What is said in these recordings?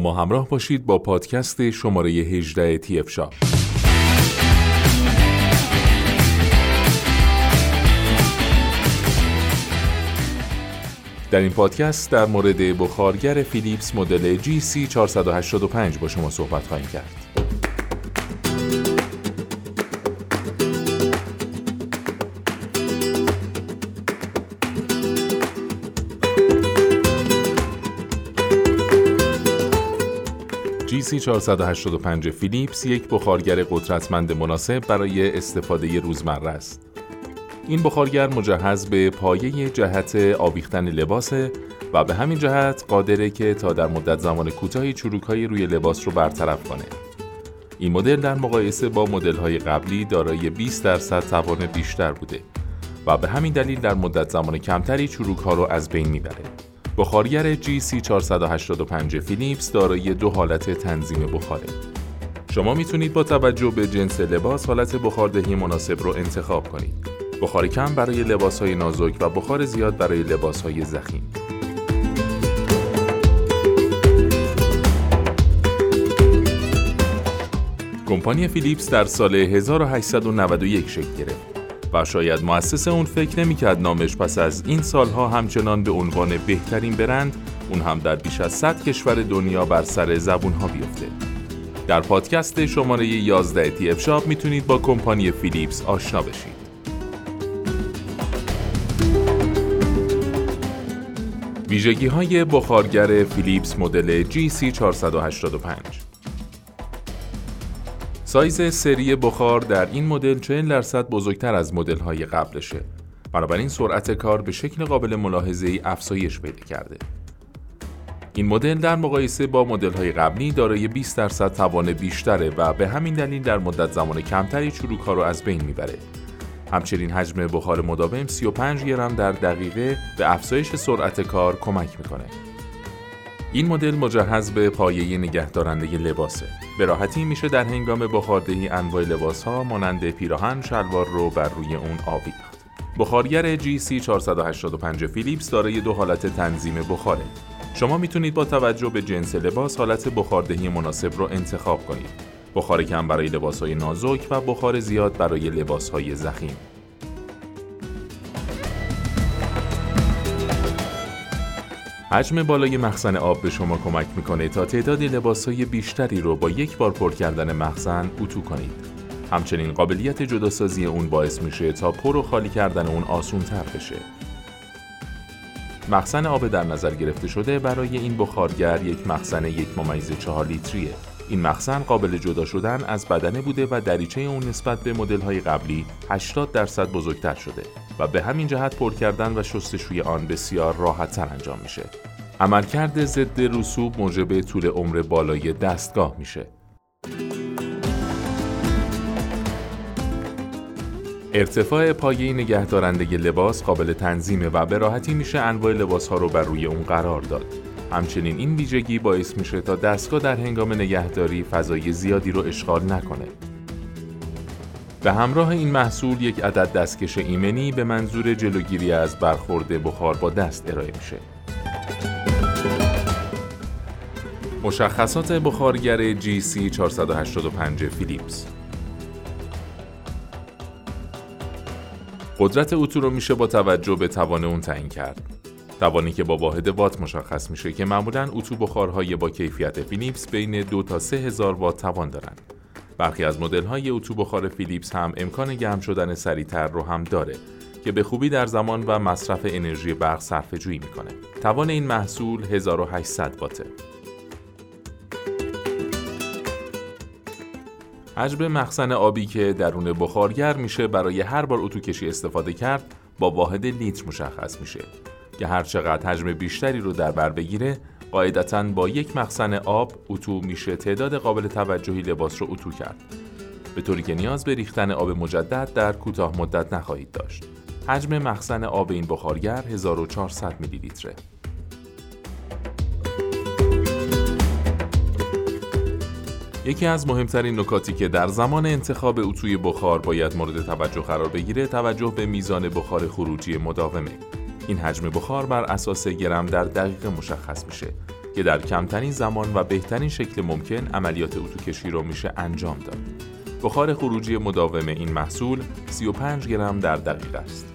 ما همراه باشید با پادکست شماره 18 تی اف شاپ در این پادکست در مورد بخارگر فیلیپس مدل GC 485 با شما صحبت خواهیم کرد. GC 485 فیلیپس یک بخارگر قدرتمند مناسب برای استفاده روزمره است. این بخارگر مجهز به پایه جهت آویختن لباسه و به همین جهت قادره که تا در مدت زمان کوتاهی چروکهای روی لباس رو برطرف کنه. این مدل در مقایسه با مدل‌های قبلی دارای 20 درصد توان بیشتر بوده و به همین دلیل در مدت زمان کمتری چروکها رو از بین می‌بره. بخارگر GC 485 فیلیپس دارای دو حالت تنظیم بخاره. شما می‌تونید با توجه به جنس لباس حالت بخاردهی مناسب رو انتخاب کنید. بخار کم برای لباس های نازک و بخار زیاد برای لباس های زخیم. کمپانی فیلیپس در سال 1891 شکل گرفت و شاید مؤسس اون فکر نمی‌کرد نامش پس از این سالها همچنان به عنوان بهترین برند اون هم در بیش از 100 کشور دنیا بر سر زبونها بیفته. در پادکست شماره 11 تی اف شاپ می‌تونید با کمپانی فیلیپس آشنا بشید. ویژگی های بخارگر فیلیپس مدل GC485 سایز سری بخار در این مدل 40 درصد بزرگتر از مدل های قبلشه. بنابراین سرعت کار به شکل قابل ملاحظه ای افزایش پیدا کرده. این مدل در مقایسه با مدل های قبلی دارای 20 درصد توان بیشتره و به همین دلیل در مدت زمان کمتری چروک ها رو از بین می‌بره. همچنین حجم بخار مداوم 35 گرم در دقیقه به افزایش سرعت کار کمک می‌کنه. این مدل مجهز به پایه نگهدارنده لباسه. به راحتی میشه در هنگام بخاردهی انواع لباس ها مانند پیراهن شلوار رو بر روی اون آویخت. بخارگر GC 485 فیلیپس دارای دو حالت تنظیم بخاره. شما می‌تونید با توجه به جنس لباس حالت بخاردهی مناسب رو انتخاب کنید. بخار کم برای لباسهای نازک و بخار زیاد برای لباسهای زخیم. حجم بالای مخزن آب به شما کمک می‌کنه تا تعداد لباسهای بیشتری رو با یک بار پر کردن مخزن اتو کنید. همچنین قابلیت جداسازی اون باعث میشه تا پر و خالی کردن اون آسون تر بشه. مخزن آب در نظر گرفته شده برای این بخارگر یک مخزن یک ممیز چهار لیتریه این مخزن قابل جدا شدن از بدنه بوده و دریچه اون نسبت به مدل قبلی 80 درصد بزرگتر شده و به همین جهت پر کردن و شستشوی آن بسیار راحت تر انجام میشه. عملکرد ضد رسوب موجب طول عمر بالای دستگاه میشه. ارتفاع پایه نگهدارنده لباس قابل تنظیمه و به راحتی میشه انواع لباس ها رو بر روی اون قرار داد. همچنین این ویژگی باعث میشه تا دستگاه در هنگام نگهداری فضای زیادی رو اشغال نکنه. به همراه این محصول یک عدد دستکش ایمنی به منظور جلوگیری از برخورد بخار با دست ارائه میشه. مشخصات بخارگر GC 485 فیلیپس قدرت اتو رو میشه با توجه به توان اون تعیین کرد. توانی که با واحد وات مشخص میشه که معمولا اتو بخارهای با کیفیت فیلیپس بین دو تا سه هزار وات توان دارند. برخی از مدل های اتو بخار فیلیپس هم امکان گرم شدن سریعتر رو هم داره که به خوبی در زمان و مصرف انرژی برق صرفه جویی می‌کنه. توان این محصول 1800 واته. حجم مخزن آبی که درون بخارگر میشه برای هر بار اتو کشی استفاده کرد با واحد لیتر مشخص میشه که هر چقدر حجم بیشتری رو در بر بگیره قاعدتا با یک مخزن آب اتو میشه تعداد قابل توجهی لباس رو اتو کرد. به طوری که نیاز به ریختن آب مجدد در کوتاه مدت نخواهید داشت. حجم مخزن آب این بخارگر 1400 میلی لیتره یکی از مهمترین نکاتی که در زمان انتخاب اتوی بخار باید مورد توجه قرار بگیره توجه به میزان بخار خروجی مداومه. این حجم بخار بر اساس گرم در دقیقه مشخص میشه که در کمترین زمان و بهترین شکل ممکن عملیات اتوکشی رو میشه انجام داد. بخار خروجی مداوم این محصول 35 گرم در دقیقه است.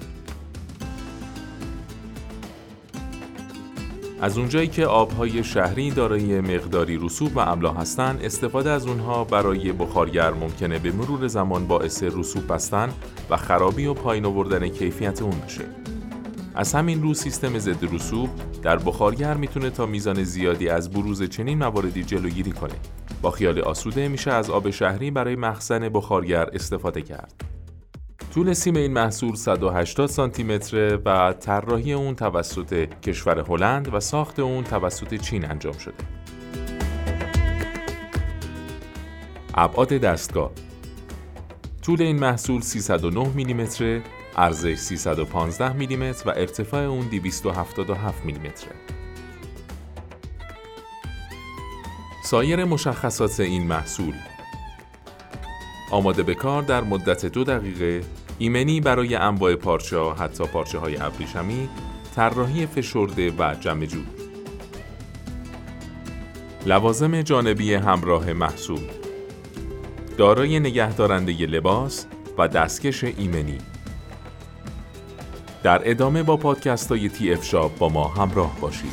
از اونجایی که آبهای شهری دارای مقداری رسوب و املا هستند، استفاده از اونها برای بخارگر ممکنه به مرور زمان باعث رسوب بستن و خرابی و پایین آوردن کیفیت اون بشه. از همین رو سیستم ضد رسوب در بخارگر می‌تونه تا میزان زیادی از بروز چنین مواردی جلوگیری کنه. با خیال آسوده میشه از آب شهری برای مخزن بخارگر استفاده کرد. طول سیم این محصول 180 سانتی متره و طراحی اون توسط کشور هلند و ساخت اون توسط چین انجام شده. ابعاد دستگاه طول این محصول 309 میلیمتره ارزش 315 میلیمتر و ارتفاع اون 277 میلیمتره. سایر مشخصات این محصول. آماده به کار در مدت دو دقیقه ایمنی برای انواع پارچه حتی پارچه های ابریشمی طراحی فشرده و جمع جور لوازم جانبی همراه محصول. دارای نگهدارنده لباس و دستکش ایمنی. در ادامه با پادکست های تی اف شاب با ما همراه باشید.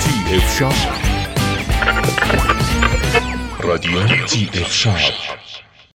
تی اف شاب رادیو تی اف شاب